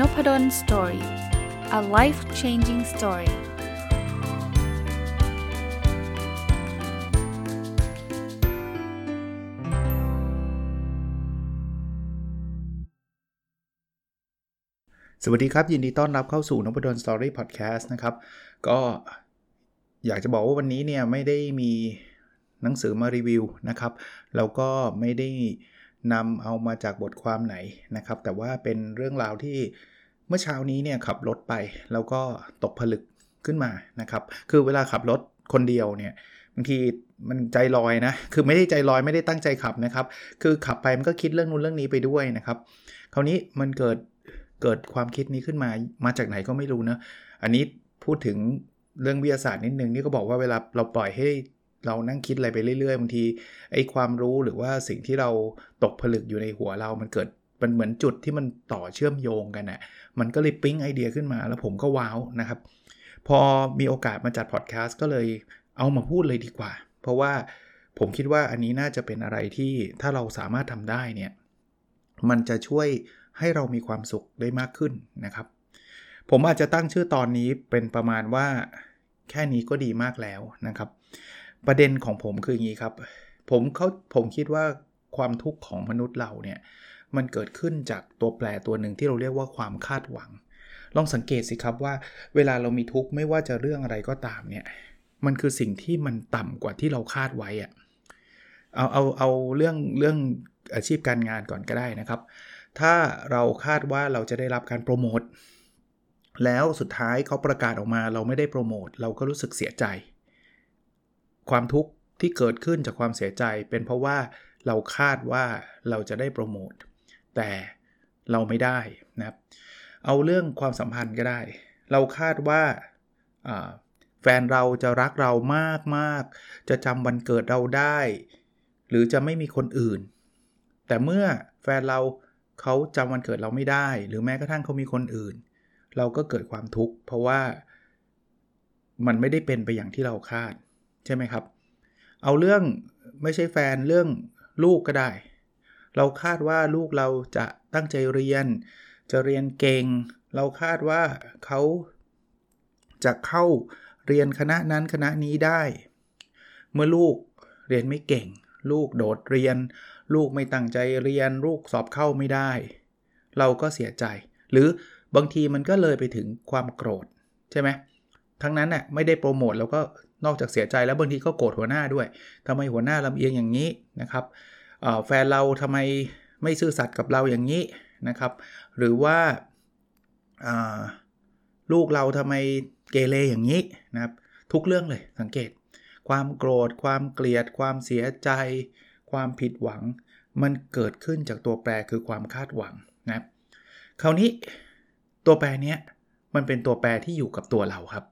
Nopadol Story a life changing story สวัสดีครับ ยินดีต้อนรับเข้าสู่ Nopadol Story พอดแคสต์นะครับ ก็อยากจะบอกว่าวันนี้เนี่ยไม่ได้มีหนังสือมารีวิวนะครับ แล้วก็ไม่ได้นำเอามาจากบทความไหนนะครับ แต่ว่าเป็นเรื่องราวที่ เมื่อเช้านี้เนี่ยขับรถไปแล้วก็ตกผลึกขึ้นมานะครับ คือเวลาขับรถคนเดียวเนี่ยบางทีมันใจลอยนะ คือไม่ได้ใจลอยไม่ได้ตั้งใจขับนะครับ คือขับไปมันก็คิดเรื่องนู้นเรื่องนี้ไปด้วยนะครับ คราวนี้มันเกิดเกิดความคิดนี้ขึ้นมา มาจากไหนก็ไม่รู้นะ อันนี้พูดถึงเรื่องวิทยาศาสตร์นิดนึงนี่ก็บอกว่าเวลาเราปล่อยให้เรานั่งคิดอะไรไปเรื่อยๆบางทีไอ้ความรู้หรือว่าสิ่งที่เราตกผลึกอยู่ในหัวเรา มันเกิด มันเหมือนจุดที่มันต่อเชื่อมโยงกันนะ่ะมันก็เลยปิ๊งไอเดียขึ้นมาแล้วผมก็ว้าวนะครับ พอมีโอกาสมาจัดพอดแคสต์ก็เลยเอามาพูดเลยดีกว่า เพราะว่าผมคิดว่าอันนี้น่าจะเป็นอะไรที่ถ้าเราสามารถทำได้เนี่ย มันจะช่วยให้เรามีความสุขได้มากขึ้นนะครับ ผมอาจจะตั้งชื่อตอนนี้เป็นประมาณว่าแค่นี้ก็ดีมากแล้วนะครับ ประเด็นของผมคืออย่างนี้ครับ ผมเขาผมคิดว่าความทุกข์ของมนุษย์เราเนี่ย มันเกิดขึ้นจากตัวแปรตัวหนึ่งที่เราเรียกว่าความคาดหวัง ลองสังเกตสิครับว่า เวลาเรามีทุกข์ไม่ว่าจะเรื่องอะไรก็ตามเนี่ยมันคือสิ่งที่มันต่ำกว่าที่เราคาดไว้อะเอาเอาเอาเรื่องเรื่องอาชีพการงานก่อนก็ได้นะครับ ถ้าเราคาดว่าเราจะได้รับการโปรโมทแล้วสุดท้ายเขาประกาศออกมาเราไม่ได้โปรโมทเราก็รู้สึกเสียใจ ความทุกข์ที่เกิดขึ้นจากความเสียใจเป็นเพราะว่าเราคาดว่าเราจะได้โปรโมท แต่เราไม่ได้นะครับเอาเรื่องความสัมพันธ์ก็ได้ เราคาดว่าแฟนเราจะรักเรามากมากจะจำวันเกิดเราได้ หรือจะไม่มีคนอื่น แต่เมื่อแฟนเราเขาจำวันเกิดเราไม่ได้ หรือแม้กระทั่งเขามีคนอื่น เราก็เกิดความทุกข์เพราะว่ามันไม่ได้เป็นไปอย่างที่เราคาด ใช่ไหมครับ เอาเรื่องไม่ใช่แฟนเรื่องลูกก็ได้ เราคาดว่าลูกเราจะตั้งใจเรียน จะเรียนเก่ง เราคาดว่าเขาจะเข้าเรียนคณะนั้นคณะนี้ได้ เมื่อลูกเรียนไม่เก่ง ลูกโดดเรียน ลูกไม่ตั้งใจเรียน ลูกสอบเข้าไม่ได้ เราก็เสียใจ หรือบางทีมันก็เลยไปถึงความโกรธใช่ไหมทั้งนั้นน่ะไม่ได้โปรโมทแล้วก็นอกจากเสียใจแล้วบางทีก็โกรธหัวหน้าด้วยทำไมหัวหน้าลำเอียงอย่างนี้นะครับ แฟนเราทำไมไม่ซื่อสัตย์กับเราอย่างนี้นะครับ หรือว่าลูกเราทำไมเกเรอย่างนี้นะครับ ทุกเรื่องเลยสังเกต ความโกรธ ความเกลียด ความเสียใจ ความผิดหวัง มันเกิดขึ้นจากตัวแปรคือความคาดหวังนะคราวนี้ตัวแปรนี้มันเป็นตัวแปรที่อยู่กับตัวเราครับ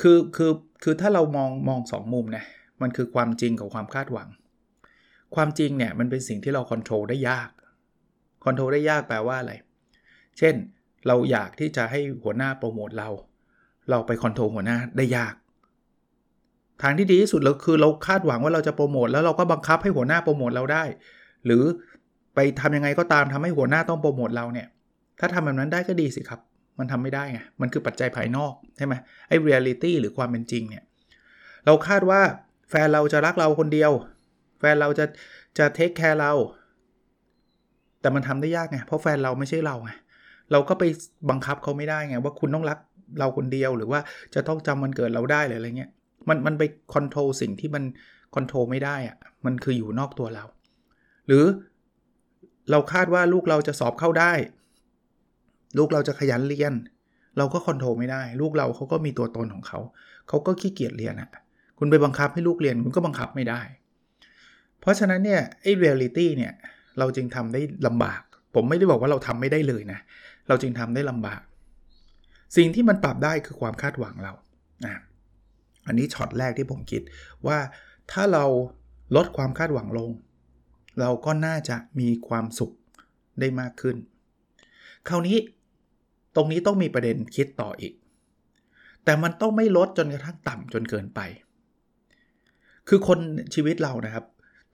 คือคือคือถ้าเรามองมองสองมุมนะมันคือความจริงกับความคาดหวัง ความจริงเนี่ยมันเป็นสิ่งที่เราควบคุมได้ยากควบคุมได้ยากแปลว่าอะไร เช่น เราอยากที่จะให้หัวหน้าโปรโมทเรา เราไปควบคุมหัวหน้าได้ยาก ทางที่ดีที่สุดเราคือเราคาดหวังว่าเราจะโปรโมทแล้วเราก็บังคับให้หัวหน้าโปรโมทเราได้ หรือไปทำยังไงก็ตามทำให้หัวหน้าต้องโปรโมทเราเนี่ย ถ้าทำแบบนั้นได้ก็ดีสิครับ มันทำไม่ได้ไง มันคือปัจจัยภายนอกใช่ไหมไอ้เรียลิตี้หรือความเป็นจริงเนี่ย เราคาดว่าแฟนเราจะรักเราคนเดียว แฟนเราจะจะ take care เรา แต่มันทำได้ยากไงเพราะแฟนเราไม่ใช่เราไงเราก็ไปบังคับเขาไม่ได้ไงว่าคุณต้องรักเราคนเดียวหรือว่าจะต้องจำวันเกิดเราได้หรืออะไรเงี้ยมันมันไป control สิ่งที่มัน control ไม่ได้อะมันคืออยู่นอกตัวเรา หรือเราคาดว่าลูกเราจะสอบเข้าได้ ลูกเราจะขยันเรียน เราก็ control ไม่ได้ ลูกเราเขาก็มีตัวตนของเขา เขาก็ขี้เกียจเรียนอะ คุณไปบังคับให้ลูกเรียนคุณก็บังคับไม่ได้ เพราะฉะนั้นเนี่ยไอ้เรียลิตี้เนี่ยเราจึงทำได้ลำบาก ผมไม่ได้บอกว่าเราทำไม่ได้เลยนะ เราจึงทำได้ลำบาก สิ่งที่มันปรับได้คือความคาดหวังเราอะอันนี้ช็อตแรกที่ผมคิดว่าถ้าเราลดความคาดหวังลง เราก็น่าจะมีความสุขได้มากขึ้น คราวนี้ตรงนี้ต้องมีประเด็นคิดต่ออีก แต่มันต้องไม่ลดจนกระทั่งต่ำจนเกินไป คือคนชีวิตเรานะครับ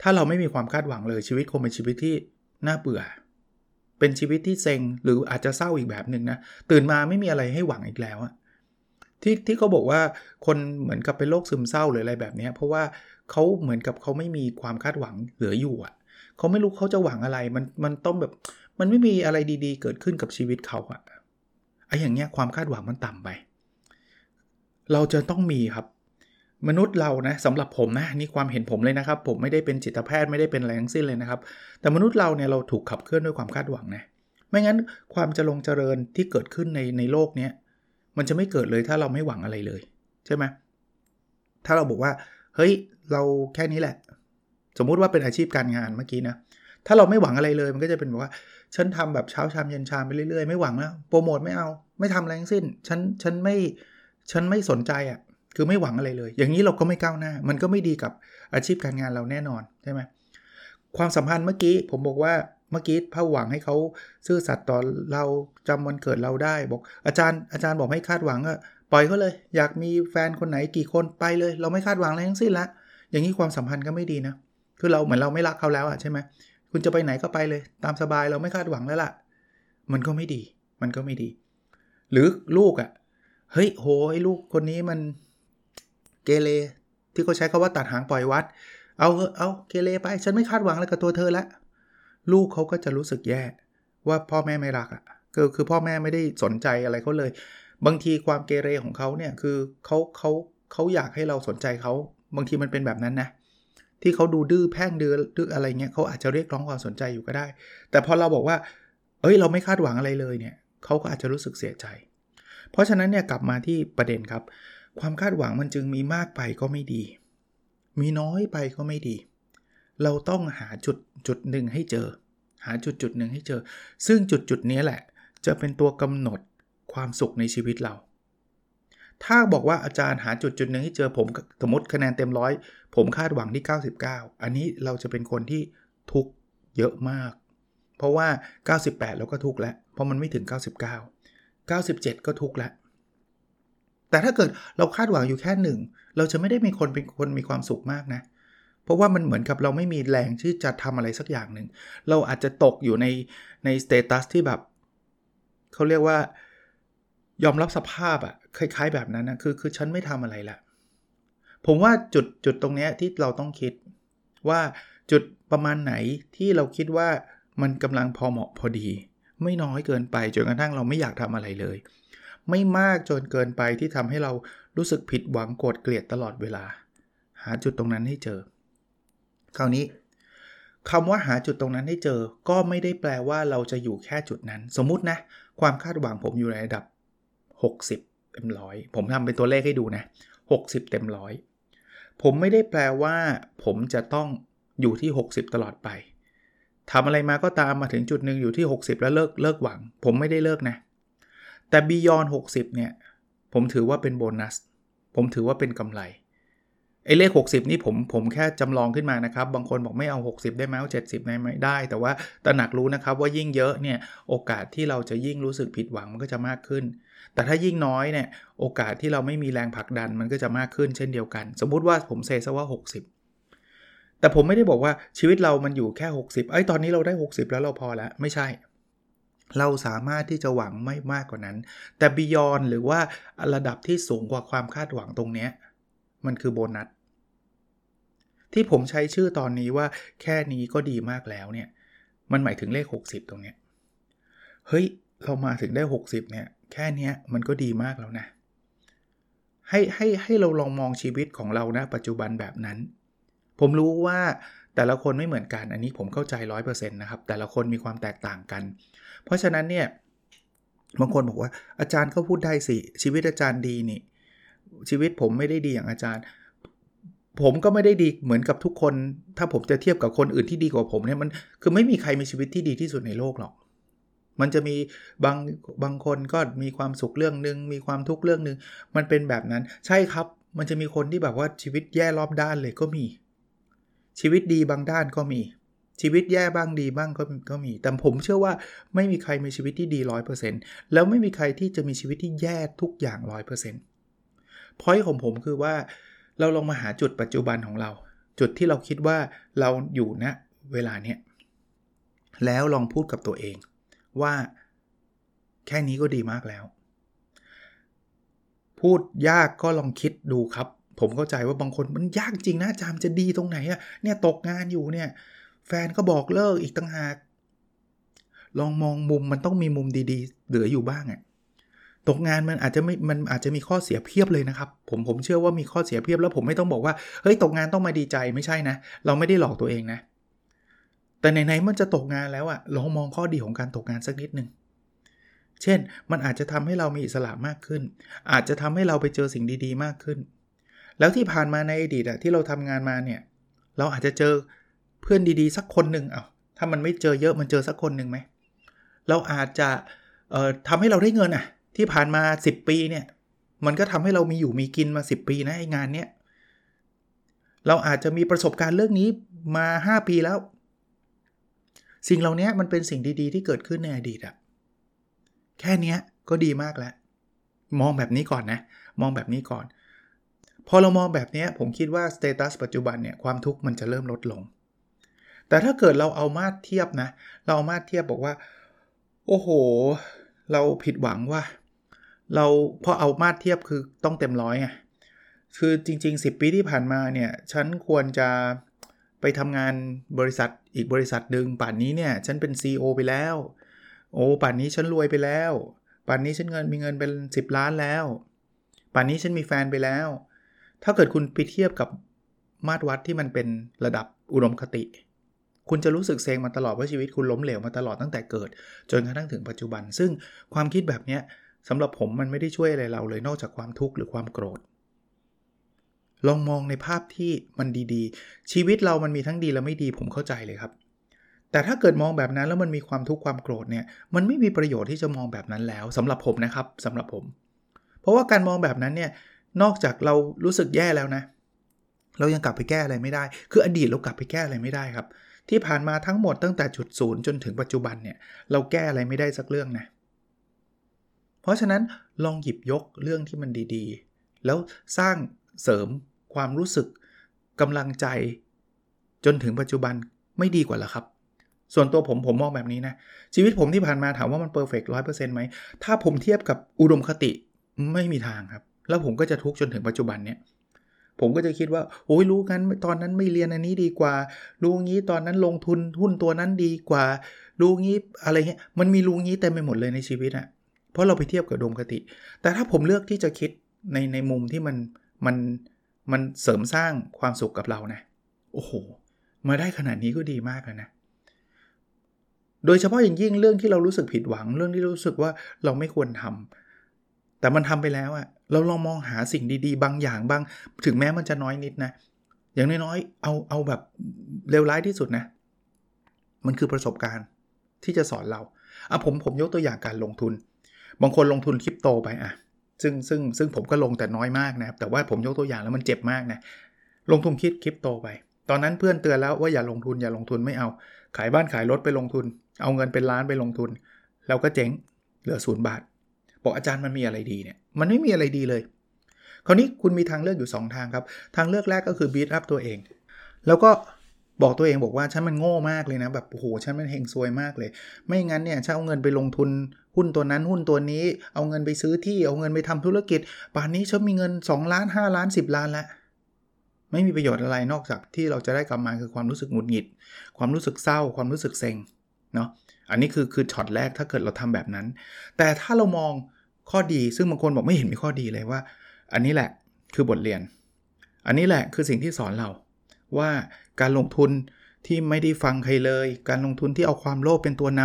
ถ้าเราไม่มีความคาดหวังเลยชีวิตคงเป็นชีวิตที่น่าเบื่อ เป็นชีวิตที่เซ็งหรืออาจจะเศร้าอีกแบบหนึ่งนะ ตื่นมาไม่มีอะไรให้หวังอีกแล้วอะที่ที่เขาบอกว่าคนเหมือนกับเป็นโรคซึมเศร้าหรืออะไรแบบนี้เพราะว่าเขาเหมือนกับเขาไม่มีความคาดหวังเหลืออยู่อะเขาไม่รู้เขาจะหวังอะไรมันมันต้องแบบมันไม่มีอะไรดีๆ เกิดขึ้นกับชีวิตเขาอะไอ้อย่างเงี้ยความคาดหวังมันต่ำไป เราจะต้องมีครับ มนุษย์เรานะสำหรับผมนะนี่ความเห็นผมเลยนะครับ ผมไม่ได้เป็นจิตแพทย์ไม่ได้เป็นอะไรทั้งสิ้นเลยนะครับ แต่มนุษย์เราเนี่ยเราถูกขับเคลื่อนด้วยความคาดหวังนะไม่งั้นความจะลงเจริญที่เกิดขึ้นในในโลกเนี้ยมันจะไม่เกิดเลยถ้าเราไม่หวังอะไรเลย ใช่ไหมถ้าเราบอกว่าเฮ้ยเราแค่นี้แหละ สมมุติว่าเป็นอาชีพการงานเมื่อกี้นะถ้าเราไม่หวังอะไรเลย มันก็จะเป็นแบบว่าฉันทำแบบเช้าชามเย็นชามไปเรื่อยๆไม่หวังแล้วโปรโมทไม่เอา ไม่ทำอะไรทั้งสิ้น ฉันฉันไม่ฉันไม่สนใจอะ่ะ คือไม่หวังอะไรเลย อย่างนี้เราก็ไม่ก้าวหน้า มันก็ไม่ดีกับอาชีพการงานเราแน่นอนใช่ไหมความสัมพันธ์เมื่อกี้ผมบอกว่าเมื่อกี้พระหวังให้เขาซื่อสัตย์ต่อเราจำวันเกิดเราได้บอก อาจารย์อาจารย์บอกให้คาดหวังอะปล่อยเขาเลย อยากมีแฟนคนไหนกี่คนไปเลย เราไม่คาดหวังอะไรทั้งสิ้นละอย่างนี้ความสัมพันธ์ก็ไม่ดีนะคือเราเหมือนเราไม่รักเขาแล้วอะใช่ไหมคุณจะไปไหนก็ไปเลย ตามสบายเราไม่คาดหวังแล้วล่ะ มันก็ไม่ดี มันก็ไม่ดี หรือลูกอะเฮ้ยโหไอ้ลูกคนนี้มัน เกเรที่เขาใช้คาว่าตัดหางปล่อยวัด เอาเเอาเกเรไป ฉันไม่คาดหวังอะไรกับตัวเธอแล้วลูกเขาก็จะรู้สึกแย่ว่าพ่อแม่ไม่รักอะ่ะก็คือพ่อแม่ไม่ได้สนใจอะไรเขาเลย บางทีความเกเรของเขาเนี่ยคือเขาเขาเขาอยากให้เราสนใจเขาบางทีมันเป็นแบบนั้นนะที่เขาดูดื้อแพ่งดื้อดื้ออะไรเงี้ยเขาอาจจะเรียกร้องความสนใจอยู่ก็ได้ แต่พอเราบอกว่า เอ้ยเราไม่คาดหวังอะไรเลยเนี่ยเขาก็อาจจะรู้สึกเสียใจ เพราะฉะนั้นเนี่ยกลับมาที่ประเด็นครับ ความคาดหวังมันจึงมีมากไปก็ไม่ดี มีน้อยไปก็ไม่ดี เราต้องหาจุดจุดหนึ่งให้เจอ หาจุดจุดหนึ่งให้เจอ ซึ่งจุดจุดนี้แหละ จะเป็นตัวกำหนดความสุขในชีวิตเรา ถ้าบอกว่าอาจารย์หาจุดจุดหนึ่งให้เจอผมสมมติคะแนนเต็มร้อยผมคาดหวังที่ 99 อันนี้เราจะเป็นคนที่ทุกข์เยอะมาก เพราะว่า 98 เราก็ทุกแล้ว เพราะมันไม่ถึง 99 97 ก็ทุกแล้ว แต่ถ้าเกิดเราคาดหวังอยู่แค่หนึ่งเราจะไม่ได้มีคนเป็นคนมีความสุขมากนะ เพราะว่ามันเหมือนกับเราไม่มีแรงที่จะทำอะไรสักอย่างหนึ่ง เราอาจจะตกอยู่ในในสเตตัสที่แบบเขาเรียกว่ายอมรับสภาพอะคล้าย ๆ แบบนั้นนะคือคือฉันไม่ทำอะไรละผมว่าจุดจุดตรงนี้ที่เราต้องคิดว่าจุดประมาณไหนที่เราคิดว่ามันกำลังพอเหมาะพอดี ไม่น้อยเกินไปจนกระทั่งเราไม่อยากทำอะไรเลย ไม่มากจนเกินไปที่ทำให้เรารู้สึกผิดหวังโกรธเกลียดตลอดเวลา หาจุดตรงนั้นให้เจอ คราวนี้คำว่าหาจุดตรงนั้นให้เจอ ก็ไม่ได้แปลว่าเราจะอยู่แค่จุดนั้น สมมุตินะ ความคาดหวังผมอยู่ในระดับ 60 เต็มร้อยผมทำเป็นตัวเลขให้ดูนะ 60 เต็มร้อยผมไม่ได้แปลว่า ผมจะต้องอยู่ที่ 60 ตลอดไปทำอะไรมาก็ตามมาถึงจุดหนึ่งอยู่ที่ 60 แล้วเลิกเลิกหวัง ผมไม่ได้เลิกนะ แต่ beyond 60 เนี่ย ผมถือว่าเป็นโบนัส ผมถือว่าเป็นกำไร ไอ้เลข 60 นี่ผมผมแค่จำลองขึ้นมานะครับ บางคนบอกไม่เอา 60 ได้ไหมเอา 70 ได้ไหมได้ แต่ว่าตระหนักรู้นะครับว่ายิ่งเยอะเนี่ย โอกาสที่เราจะยิ่งรู้สึกผิดหวังมันก็จะมากขึ้น แต่ถ้ายิ่งน้อยเนี่ย โอกาสที่เราไม่มีแรงผลักดันมันก็จะมากขึ้นเช่นเดียวกัน สมมุติว่าผมเซซะว่า 60แต่ผมไม่ได้บอกว่าชีวิตเรามันอยู่แค่ 60 ไอ้ตอนนี้เราได้ 60 แล้วเราพอแล้ว ไม่ใช่ เราสามารถที่จะหวังไม่มากกว่านั้น แต่บิยอนหรือว่าระดับที่สูงกว่าความคาดหวังตรงนี้ มันคือโบนัส ที่ผมใช้ชื่อตอนนี้ว่าแค่นี้ก็ดีมากแล้วเนี่ย มันหมายถึงเลข 60 ตรงเนี้ยเฮ้ย เรามาถึงได้ 60 เนี่ย แค่นี้มันก็ดีมากแล้วนะ ให้ให้ให้เราลองมองชีวิตของเรานะปัจจุบันแบบนั้น ผมรู้ว่า แต่ละคนไม่เหมือนกันอันนี้ผมเข้าใจ 100%นะครับ แต่ละคนมีความแตกต่างกัน เพราะฉะนั้นเนี่ยบางคนบอกว่าอาจารย์ก็พูดได้สิ ชีวิตอาจารย์ดีนี่ ชีวิตผมไม่ได้ดีอย่างอาจารย์ ผมก็ไม่ได้ดีเหมือนกับทุกคน ถ้าผมจะเทียบกับคนอื่นที่ดีกว่าผมเนี่ยมันคือไม่มีใครมีชีวิตที่ดีที่สุดในโลกหรอก มันจะมีบางบางคนก็มีความสุขเรื่องหนึ่งมีความทุกข์เรื่องหนึ่งมันเป็นแบบนั้น ใช่ครับ มันจะมีคนที่แบบว่าชีวิตแย่รอบด้านเลยก็มี ชีวิตดีบางด้านก็มี ชีวิตแย่บ้างดีบ้างก็ก็มี แต่ผมเชื่อว่าไม่มีใครมีชีวิตที่ดี 100%แล้วไม่มีใครที่จะมีชีวิตที่แย่ทุกอย่าง 100%พอยของผมคือว่าเราลองมาหาจุดปัจจุบันของเรา จุดที่เราคิดว่าเราอยู่ณนะเวลาเนี้ยแล้วลองพูดกับตัวเอง ว่าแค่นี้ก็ดีมากแล้ว พูดยากก็ลองคิดดูครับ ผมเข้าใจว่าบางคนมันยากจริงนะจามจะดีตรงไหนอะเนี่ยตกงานอยู่เนี่ย แฟนก็บอกเลิกอีกตั้งหาก ลองมองมุมมันต้องมีมุมดีๆ เหลืออยู่บ้างอะตกงานมันอาจจะไม่มันอาจจะมีข้อเสียเพียบเลยนะครับ ผมผมเชื่อว่ามีข้อเสียเพียบแล้วผมไม่ต้องบอกว่าเฮ้ยตกงานต้องมาดีใจไม่ใช่นะ เราไม่ได้หลอกตัวเองนะ แต่ไหนๆมันจะตกงานแล้วอะลองมองข้อดีของการตกงานสักนิดหนึ่งเช่น มันอาจจะทำให้เรามีอิสระมากขึ้น อาจจะทำให้เราไปเจอสิ่งดีๆ มากขึ้น แล้วที่ผ่านมาในอดีตอะที่เราทำงานมาเนี่ย เราอาจจะเจอเพื่อนดีๆ สักคนหนึ่งเอาถ้ามันไม่เจอเยอะมันเจอสักคนหนึ่งไหมเราอาจจะเอ่อทำให้เราได้เงินอะที่ผ่านมา 10 ปีเนี่ย มันก็ทำให้เรามีอยู่มีกินมา 10 ปีนะไอ้งานเนี้ยเราอาจจะมีประสบการณ์เรื่องนี้มา 5 ปีแล้ว สิ่งเหล่านี้มันเป็นสิ่งดีๆ ที่เกิดขึ้นในอดีตอะแค่นี้ก็ดีมากแล้ว มองแบบนี้ก่อนนะ มองแบบนี้ก่อน พอเรามองแบบนี้ผมคิดว่าสเตตัสปัจจุบันเนี่ยความทุกข์มันจะเริ่มลดลง แต่ถ้าเกิดเราเอามาเทียบนะ เราเอามาเทียบบอกว่า โอ้โห เราผิดหวังว่า เราพอเอามาเทียบคือต้องเต็มร้อยไงคือจริง ๆ 10 ปีที่ผ่านมาเนี่ย ฉันควรจะไปทำงานบริษัทอีกบริษัทหนึ่งป่านนี้เนี่ย ฉันเป็น CEO ไปแล้ว โอ้ป่านนี้ฉันรวยไปแล้ว ป่านนี้ฉันเงินมีเงินเป็น 10 ล้านแล้ว ป่านนี้ฉันมีแฟนไปแล้ว ถ้าเกิดคุณไปเทียบกับมาตรวัดที่มันเป็นระดับอุดมคติ คุณจะรู้สึกเซ็งมาตลอดว่าชีวิตคุณล้มเหลวมาตลอดตั้งแต่เกิด จนกระทั่งถึงปัจจุบัน ซึ่งความคิดแบบนี้สำหรับผมมันไม่ได้ช่วยอะไรเราเลยนอกจากความทุกข์หรือความโกรธ ลองมองในภาพที่มันดีๆ ชีวิตเรามันมีทั้งดีและไม่ดีผมเข้าใจเลยครับ แต่ถ้าเกิดมองแบบนั้นแล้วมันมีความทุกข์ความโกรธเนี่ย มันไม่มีประโยชน์ที่จะมองแบบนั้นแล้วสำหรับผมนะครับสำหรับผม เพราะว่าการมองแบบนั้นเนี่ย นอกจากเรารู้สึกแย่แล้วนะ เรายังกลับไปแก้อะไรไม่ได้ คืออดีตเรากลับไปแก้อะไรไม่ได้ครับ ที่ผ่านมาทั้งหมดตั้งแต่จุดศูนย์จนถึงปัจจุบันเนี่ย เราแก้อะไรไม่ได้สักเรื่องนะ เพราะฉะนั้นลองหยิบยกเรื่องที่มันดีๆ แล้วสร้างเสริมความรู้สึกกำลังใจ จนถึงปัจจุบันไม่ดีกว่าหรอครับ ส่วนตัวผมผมมองแบบนี้นะ ชีวิตผมที่ผ่านมาถามว่ามัน perfect ร้อยเปอร์เซ็นต์ไหมถ้าผมเทียบกับอุดมคติไม่มีทางครับ แล้วผมก็จะทุกข์จนถึงปัจจุบันเนี่ยผมก็จะคิดว่าโอ้ยรู้กันตอนนั้นไม่เรียนอันนี้ดีกว่า รู้งี้ตอนนั้นลงทุนหุ้นตัวนั้นดีกว่า รู้งี้อะไรเงี้ยมันมีรู้งี้เต็มไปหมดเลยในชีวิตอะเพราะเราไปเทียบกับดวงคติ แต่ถ้าผมเลือกที่จะคิดในในมุมที่มันมันมันเสริมสร้างความสุขกับเรานะโอ้โห มาได้ขนาดนี้ก็ดีมากแล้วนะ โดยเฉพาะอย่างยิ่งเรื่องที่เรารู้สึกผิดหวังเรื่องที่รู้สึกว่าเราไม่ควรทำ แต่มันทำไปแล้วอะเราลองมองหาสิ่งดีๆ บางอย่างบาง ถึงแม้มันจะน้อยนิดนะ อย่างน้อยๆ เอาเอาแบบเลวร้ายที่สุดนะ มันคือประสบการณ์ที่จะสอนเราอะผมผมยกตัวอย่างการลงทุน บางคนลงทุนคริปโตไปอะซึ่งซึ่งซึ่งผมก็ลงแต่น้อยมากนะครับ แต่ว่าผมยกตัวอย่างแล้วมันเจ็บมากนะ ลงทุนคิดคริปโตไป ตอนนั้นเพื่อนเตือนแล้วว่าอย่าลงทุนอย่าลงทุนไม่เอา ขายบ้านขายรถไปลงทุน เอาเงินเป็นล้านไปลงทุน แล้วก็เจ๊งเหลือศูนย์บาท บอกอาจารย์มันมีอะไรดีเนี่ย มันไม่มีอะไรดีเลย คราวนี้คุณมีทางเลือกอยู่ 2 ทางครับ ทางเลือกแรกก็คือบีทอัพตัวเอง แล้วก็บอกตัวเองบอกว่าฉันมันโง่มากเลยนะ แบบโอ้โหฉันมันเฮงซวยมากเลย ไม่งั้นเนี่ยฉันเอาเงินไปลงทุนหุ้นตัวนั้นหุ้นตัวนี้ เอาเงินไปซื้อที่เอาเงินไปทำธุรกิจ ป่านนี้ฉันมีเงิน 2 ล้าน 5 ล้าน 10 ล้านแล้วไม่มีประโยชน์อะไรนอกจากที่เราจะได้กลับมาคือความรู้สึกหงุดหงิด ความรู้สึกเศร้า ความรู้สึกเซ็งเนาะอันนี้คือคือช็อตแรกถ้าเกิดเราทำแบบนั้น แต่ถ้าเรามอง ข้อดี ซึ่งบางคนบอกไม่เห็นมีข้อดีเลยว่า อันนี้แหละคือบทเรียน อันนี้แหละคือสิ่งที่สอนเรา ว่าการลงทุนที่ไม่ได้ฟังใครเลย การลงทุนที่เอาความโลภเป็นตัวน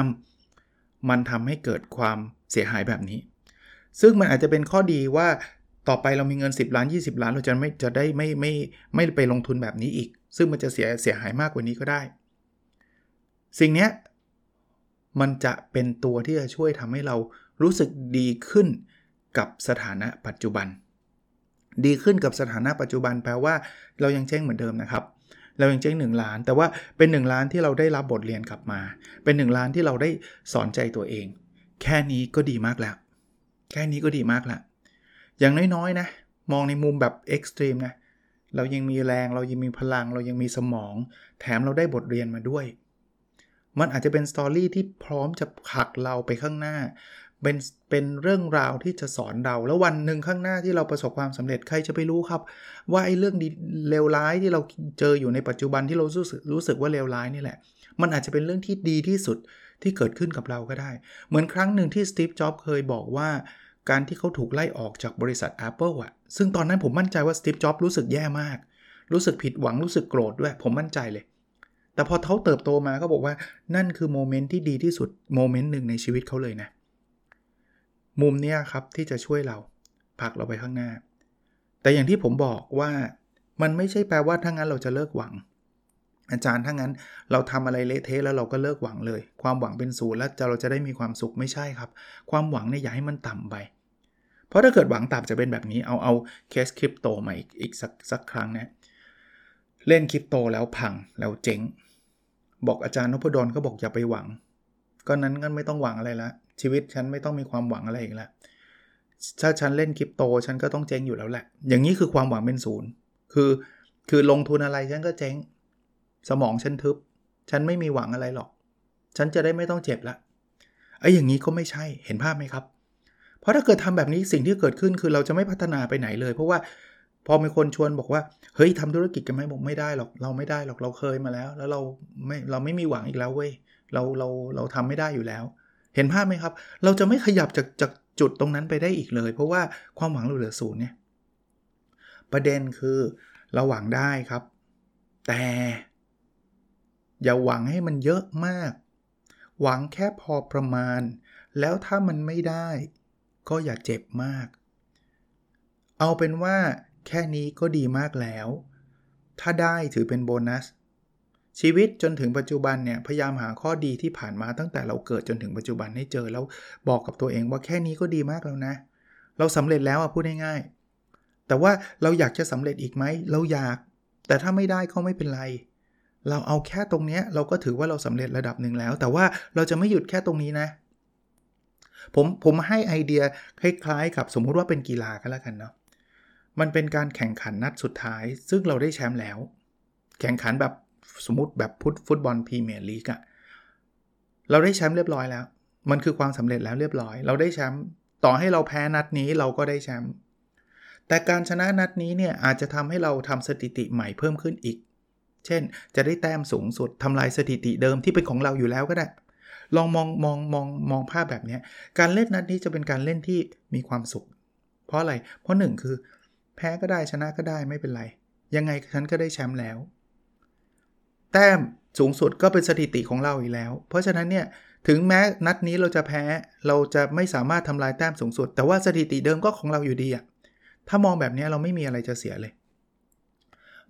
ำมันทำให้เกิดความเสียหายแบบนี้ ซึ่งมันอาจจะเป็นข้อดีว่าต่อไปเรามีเงิน 10 ล้าน 20 ล้านเราจะไม่จะได้ไม่ไม่ไม่ไปลงทุนแบบนี้อีก ซึ่งมันจะเสียเสียหายมากกว่านี้ก็ได้ สิ่งนี้มันจะเป็นตัวที่จะช่วยทำให้เรา รู้สึกดีขึ้นกับสถานะปัจจุบัน ดีขึ้นกับสถานะปัจจุบันแปลว่าเรายังเจ๊งเหมือนเดิมนะครับ เรายังเจ๊งหนึ่งล้าน แต่ว่าเป็น 1 ล้านที่เราได้รับบทเรียนกลับมา เป็น 1 ล้านที่เราได้สอนใจตัวเอง แค่นี้ก็ดีมากแล้ว แค่นี้ก็ดีมากแล้วอย่างน้อยๆนะมองในมุมแบบเอ็กซ์ตรีมนะเรายังมีแรงเรายังมีพลัง เรายังมีสมอง แถมเราได้บทเรียนมาด้วย มันอาจจะเป็นสตอรี่ที่พร้อมจะผลักเราไปข้างหน้า เป็นเป็นเรื่องราวที่จะสอนเรา แล้ววันหนึ่งข้างหน้าที่เราประสบความสำเร็จใครจะไปรู้ครับ ว่าไอ้เรื่องดีเลวร้ายที่เราเจออยู่ในปัจจุบันที่เรารู้สึกรู้สึกว่าเลวร้ายนี่แหละ มันอาจจะเป็นเรื่องที่ดีที่สุดที่เกิดขึ้นกับเราก็ได้ เหมือนครั้งหนึ่งที่สตีฟจ็อบเคยบอกว่า การที่เขาถูกไล่ออกจากบริษัท Apple อะซึ่งตอนนั้นผมมั่นใจว่าสตีฟจ็อบรู้สึกแย่มาก รู้สึกผิดหวังรู้สึกโกรธด้วย ผมมั่นใจเลย แต่พอเขาเติบโตมาเขาบอกว่านั่นคือ moment ที่ดีที่สุด moment หนึ่งในชีวิตเขาเลยนะ มุมเนี้ยครับที่จะช่วยเราผลักเราไปข้างหน้า แต่อย่างที่ผมบอกว่ามันไม่ใช่แปลว่าถ้างั้นเราจะเลิกหวัง อาจารย์ถ้างั้นเราทำอะไรเละเทะแล้วเราก็เลิกหวังเลย ความหวังเป็นศูนย์แล้วเราจะได้มีความสุขไม่ใช่ครับ ความหวังเนี่ยอย่าให้มันต่ำไป เพราะถ้าเกิดหวังต่ำจะเป็นแบบนี้เอาเอาเคสคริปโตมาอีกอีกสักสักครั้งนะเล่นคริปโตแล้วพังแล้วเจ๊ง บอกอาจารย์นพดลก็บอกอย่าไปหวัง ก็นั้นก็ไม่ต้องหวังอะไรละ ชีวิตฉันไม่ต้องมีความหวังอะไรอีกแล้วถ้าฉันเล่นคริปโตฉันก็ต้องเจ๊งอยู่แล้วแหละ อย่างนี้คือความหวังเป็นศูนย์คือคือลงทุนอะไรฉันก็เจ๊ง สมองฉันทึบ ฉันไม่มีหวังอะไรหรอก ฉันจะได้ไม่ต้องเจ็บละไอ้อย่างนี้ก็ไม่ใช่เห็นภาพไหมครับ เพราะถ้าเกิดทำแบบนี้สิ่งที่เกิดขึ้นคือเราจะไม่พัฒนาไปไหนเลย เพราะว่าพอมีคนชวนบอกว่า เฮ้ยทำธุรกิจกันไหมบอกไม่ได้หรอก เราไม่ได้หรอกเราเคยมาแล้ว แล้วเราไม่เราไม่มีหวังอีกแล้วเว้ยเราเราเราทำไม่ได้อยู่แล้ว เห็นภาพไหมครับ เราจะไม่ขยับจากจากจุดตรงนั้นไปได้อีกเลย เพราะว่าความหวังเราเหลือศูนย์เนี่ย ประเด็นคือเราหวังได้ครับ แต่ อย่าหวังให้มันเยอะมาก หวังแค่พอประมาณ แล้วถ้ามันไม่ได้ ก็อย่าเจ็บมาก เอาเป็นว่าแค่นี้ก็ดีมากแล้ว ถ้าได้ถือเป็นโบนัส ชีวิตจนถึงปัจจุบันเนี่ยพยายามหาข้อดีที่ผ่านมาตั้งแต่เราเกิดจนถึงปัจจุบันให้เจอแล้วบอกกับตัวเองว่าแค่นี้ก็ดีมากแล้วนะ เราสำเร็จแล้วอะพูดง่ายๆแต่ว่าเราอยากจะสำเร็จอีกไหมเราอยาก แต่ถ้าไม่ได้ก็ไม่เป็นไร เราเอาแค่ตรงนี้เราก็ถือว่าเราสำเร็จระดับหนึ่งแล้ว แต่ว่าเราจะไม่หยุดแค่ตรงนี้นะผมผมให้ไอเดียคล้ายๆ กับสมมุติว่าเป็นกีฬาก็แล้วกันเนาะมันเป็นการแข่งขันนัดสุดท้าย ซึ่งเราได้แชมป์แล้ว แข่งขันแบบ สมมติแบบพุทฟุตบอลพรีเมียร์ลีกอะเราได้แชมป์เรียบร้อยแล้ว มันคือความสำเร็จแล้วเรียบร้อย เราได้แชมป์ต่อให้เราแพ้นัดนี้เราก็ได้แชมป์แต่การชนะนัดนี้เนี่ยอาจจะทำให้เราทำสถิติใหม่เพิ่มขึ้นอีก เช่น จะได้แต้มสูงสุดทำลายสถิติเดิมที่เป็นของเราอยู่แล้วก็ได้ ลองมองมองมองมองภาพแบบนี้การเล่นนัดนี้จะเป็นการเล่นที่มีความสุข เพราะอะไร เพราะหนึ่งคือ แพ้ก็ได้ชนะก็ได้ไม่เป็นไร ยังไงฉันก็ได้แชมป์แล้ว แต้มสูงสุดก็เป็นสถิติของเราอีกแล้ว เพราะฉะนั้นเนี่ยถึงแม้นัดนี้เราจะแพ้เราจะไม่สามารถทำลายแต้มสูงสุด แต่ว่าสถิติเดิมก็ของเราอยู่ดีอะถ้ามองแบบนี้เราไม่มีอะไรจะเสียเลย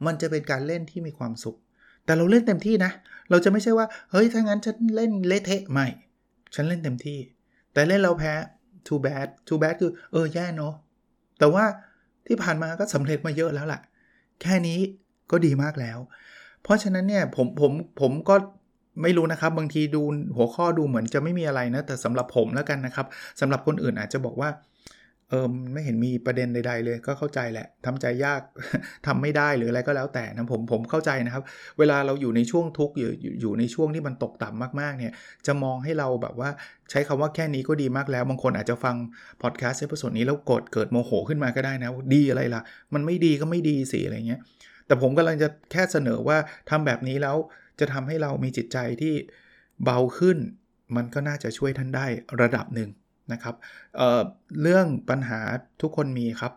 มันจะเป็นการเล่นที่มีความสุข แต่เราเล่นเต็มที่นะ เราจะไม่ใช่ว่า เฮ้ย ถ้างั้นฉันเล่นเละเทะไม่ ฉันเล่นเต็มที่ แต่เล่นเราแพ้ too bad too bad คือ เออ แย่เนาะ แต่ว่าที่ผ่านมาก็สำเร็จมาเยอะแล้วแหละแค่นี้ก็ดีมากแล้ว เพราะฉะนั้นเนี่ยผมผมผมก็ไม่รู้นะครับ บางทีดูหัวข้อดูเหมือนจะไม่มีอะไรนะ แต่สำหรับผมแล้วกันนะครับสำหรับคนอื่นอาจจะบอกว่าเออไม่เห็นมีประเด็นใด ๆ เลยก็เข้าใจแหละทำใจยากทำไม่ได้หรืออะไรก็แล้วแต่นะผมผมเข้าใจนะครับ เวลาเราอยู่ในช่วงทุกข์อยู่อยู่ในช่วงที่มันตกต่ำมากๆเนี่ยจะมองให้เราแบบว่าใช้คำว่าแค่นี้ก็ดีมากแล้ว บางคนอาจจะฟังพอดแคสต์ episode นี้แล้วกดเกิดโมโหขึ้นมาก็ได้นะ ดีอะไรล่ะ มันไม่ดีก็ไม่ดีสิอะไรเงี้ย แต่ผมกำลังจะแค่เสนอว่าทำแบบนี้แล้วจะทำให้เรามีจิตใจที่เบาขึ้น มันก็น่าจะช่วยท่านได้ระดับหนึ่งนะครับเเรื่องปัญหาทุกคนมีครับ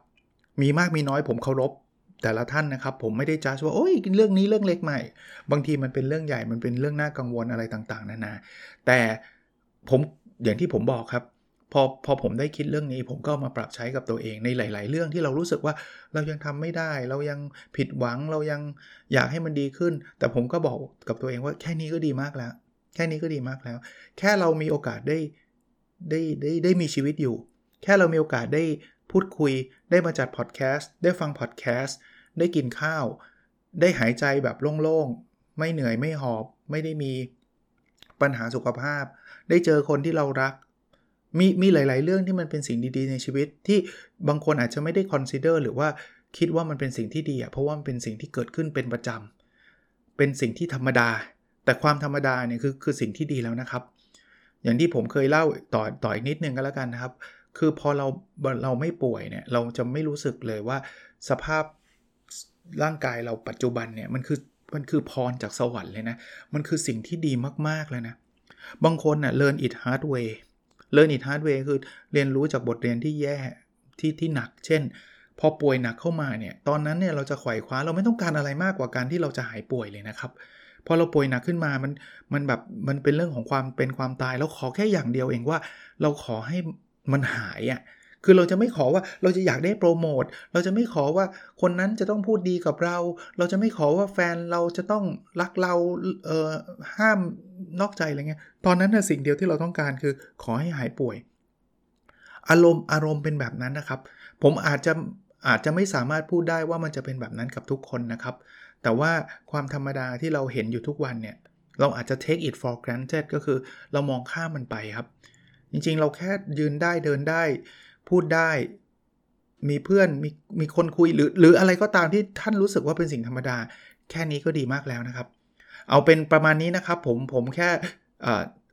มีมากมีน้อยผมเคารพแต่ละท่านนะครับ ผมไม่ได้จ้าว่าโอ้ยเรื่องนี้เรื่องเล็กใหม่ บางทีมันเป็นเรื่องใหญ่มันเป็นเรื่องน่ากังวลอะไรต่างๆ นานาแต่ผมอย่างที่ผมบอกครับ พอพอผมได้คิดเรื่องนี้ผมก็มาปรับใช้กับตัวเองในหลาย ๆ เรื่องที่เรารู้สึกว่าเรายังทำไม่ได้ เรายังผิดหวังเรายังอยากให้มันดีขึ้น แต่ผมก็บอกกับตัวเองว่าแค่นี้ก็ดีมากแล้ว แค่นี้ก็ดีมากแล้ว แค่เรามีโอกาสได้ได้ได้ได้มีชีวิตอยู่ แค่เรามีโอกาสได้พูดคุยได้มาจัดพอดแคสต์ได้ฟังพอดแคสต์ได้กินข้าว ได้หายใจแบบโล่ง ๆ ไม่เหนื่อยไม่หอบ ไม่ได้มีปัญหาสุขภาพ ได้เจอคนที่เรารัก มีมีหลาย ๆ เรื่องที่มันเป็นสิ่งดีๆ ในชีวิตที่บางคนอาจจะไม่ได้คอนซิเดอร์หรือว่าคิดว่ามันเป็นสิ่งที่ดีอะเพราะว่ามันเป็นสิ่งที่เกิดขึ้นเป็นประจำเป็นสิ่งที่ธรรมดา แต่ความธรรมดาเนี่ยคือคือสิ่งที่ดีแล้วนะครับ อย่างที่ผมเคยเล่าต่อต่ออีกนิดนึงก็แล้วกันนะครับ คือพอเราเราไม่ป่วยเนี่ยเราจะไม่รู้สึกเลยว่าสภาพร่างกายเราปัจจุบันเนี่ยมันคือมันคือพรจากสวรรค์เลยนะ มันคือสิ่งที่ดีมากๆเลยนะ บางคนน่ะ learn it hard way learn it hard way คือเรียนรู้จากบทเรียนที่แย่ที่ที่หนัก เช่น พอป่วยหนักเข้ามาเนี่ย ตอนนั้นเนี่ยเราจะไขว่คว้าเราไม่ต้องการอะไรมากกว่าการที่เราจะหายป่วยเลยนะครับ พอเราป่วยหนักขึ้นมามันมันแบบมันเป็นเรื่องของความเป็นความตายแล้วขอแค่อย่างเดียวเองว่า เราขอให้มันหายอะ่ะ คือเราจะไม่ขอว่าเราจะอยากได้โปรโมทเราจะไม่ขอว่าคนนั้นจะต้องพูดดีกับเรา เราจะไม่ขอว่าแฟนเราจะต้องรักเราเอ่อห้ามนอกใจอะไรเงี้ยตอนนั้นนะสิ่งเดียวที่เราต้องการคือขอให้หายป่วย อารมณ์อารมณ์เป็นแบบนั้นนะครับ ผมอาจจะอาจจะไม่สามารถพูดได้ว่ามันจะเป็นแบบนั้นกับทุกคนนะครับ แต่ว่าความธรรมดาที่เราเห็นอยู่ทุกวันเนี่ยเราอาจจะ take it for granted ก็คือเรามองข้ามมันไปครับ จริงๆ เราแค่ยืนได้เดินได้ พูดได้ มีเพื่อนมีมีคนคุยหรือหรืออะไรก็ตามที่ท่านรู้สึกว่าเป็นสิ่งธรรมดา แค่นี้ก็ดีมากแล้วนะครับ เอาเป็นประมาณนี้นะครับ ผมผมแค่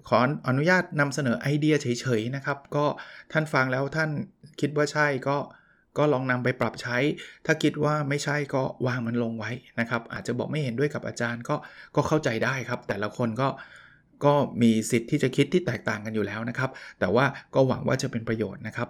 ขออนุญาตนำเสนอไอเดียเฉยๆนะครับ ก็ท่านฟังแล้วท่านคิดว่าใช่ก็ก็ลองนำไปปรับใช้ ถ้าคิดว่าไม่ใช่ก็วางมันลงไว้นะครับ อาจจะบอกไม่เห็นด้วยกับอาจารย์ก็ก็เข้าใจได้ครับ แต่ละคนก็ก็มีสิทธิ์ที่จะคิดที่แตกต่างกันอยู่แล้วนะครับ แต่ว่าก็หวังว่าจะเป็นประโยชน์นะครับ